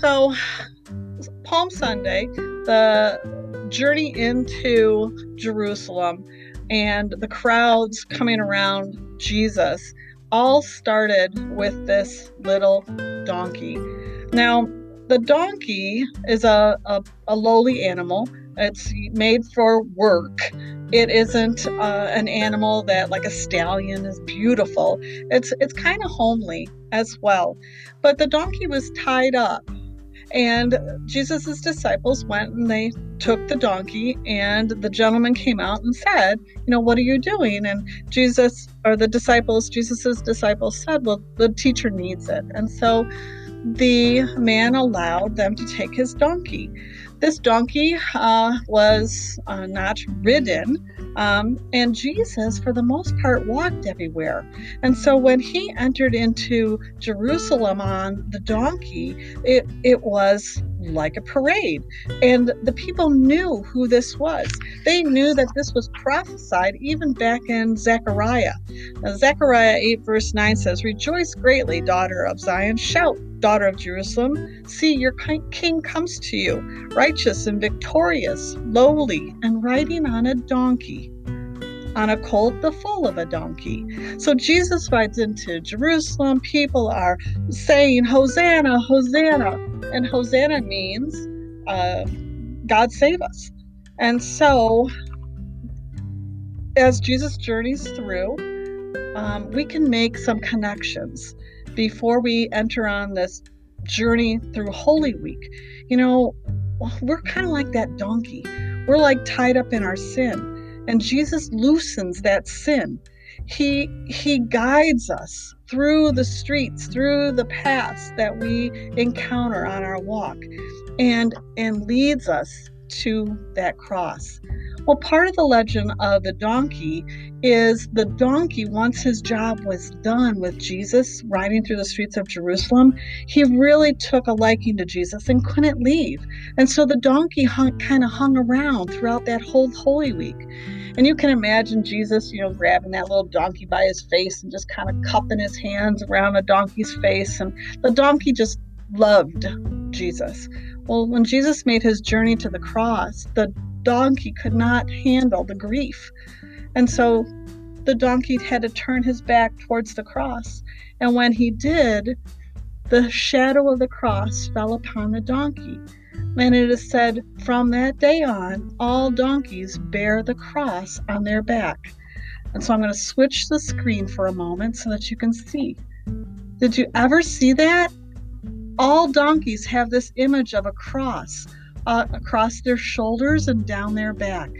So, Palm Sunday, the journey into Jerusalem and the crowds coming around Jesus all started with this little donkey. Now, the donkey is a, a, a lowly animal. It's made for work. It isn't uh, an animal that, like a stallion, is beautiful. It's it's kind of homely as well. But the donkey was tied up and Jesus' disciples went and they took the donkey, and the gentleman came out and said, You know, what are you doing? And Jesus, or the disciples, Jesus' disciples said, Well, the teacher needs it. And so the man allowed them to take his donkey. This donkey uh, was uh, not ridden, um, and Jesus, for the most part, walked everywhere. And so when he entered into Jerusalem on the donkey, it, it was like a parade. And the people knew who this was. They knew that this was prophesied even back in Zechariah. Now, Zechariah 8, verse 9 says, Rejoice greatly, daughter of Zion. Shout, daughter of Jerusalem. See, your king comes to you, righteous and victorious, lowly, and riding on a donkey on a colt the foal of a donkey. So Jesus rides into Jerusalem. People are saying, Hosanna, Hosanna. And Hosanna means uh, God save us. And so as Jesus journeys through, um, we can make some connections before we enter on this journey through Holy Week. You know, we're kind of like that donkey. We're like tied up in our sin and Jesus loosens that sin. He he guides us through the streets, through the paths that we encounter on our walk and and leads us to that cross. Well, part of the legend of the donkey is the donkey, once his job was done with Jesus riding through the streets of Jerusalem, he really took a liking to Jesus and couldn't leave. And so the donkey hung, kind of hung around throughout that whole Holy Week. And you can imagine Jesus, you know, grabbing that little donkey by his face and just kind of cupping his hands around the donkey's face. And the donkey just loved Jesus. Well, when Jesus made his journey to the cross, the donkey could not handle the grief. And so the donkey had to turn his back towards the cross. And when he did, the shadow of the cross fell upon the donkey. And it is said, from that day on, all donkeys bear the cross on their back. And so I'm going to switch the screen for a moment so that you can see. Did you ever see that? All donkeys have this image of a cross uh, across their shoulders and down their back.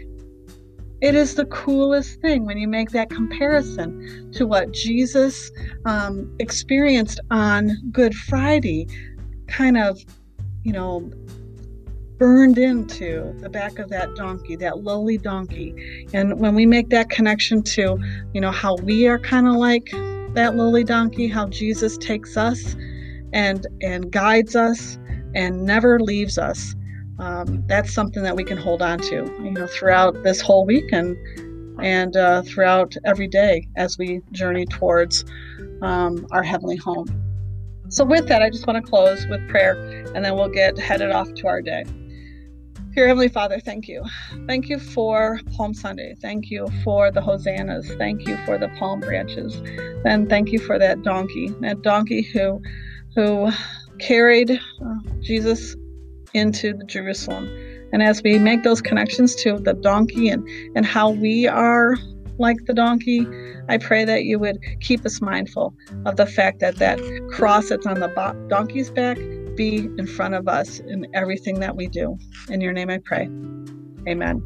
It is the coolest thing when you make that comparison to what Jesus um, experienced on Good Friday, kind of, you know, burned into the back of that donkey, that lowly donkey. And when we make that connection to, you know, how we are kind of like that lowly donkey, how Jesus takes us and and guides us and never leaves us. Um, that's something that we can hold on to, you know, throughout this whole week and and uh, throughout every day as we journey towards um, our heavenly home. So, with that, I just want to close with prayer, and then we'll get headed off to our day. Dear Heavenly Father, thank you. Thank you for Palm Sunday. Thank you for the hosannas. Thank you for the palm branches. And thank you for that donkey, that donkey who, who carried uh, Jesus into Jerusalem. And as we make those connections to the donkey and, and how we are like the donkey, I pray that you would keep us mindful of the fact that that cross that's on the donkey's back be in front of us in everything that we do. In your name I pray. Amen.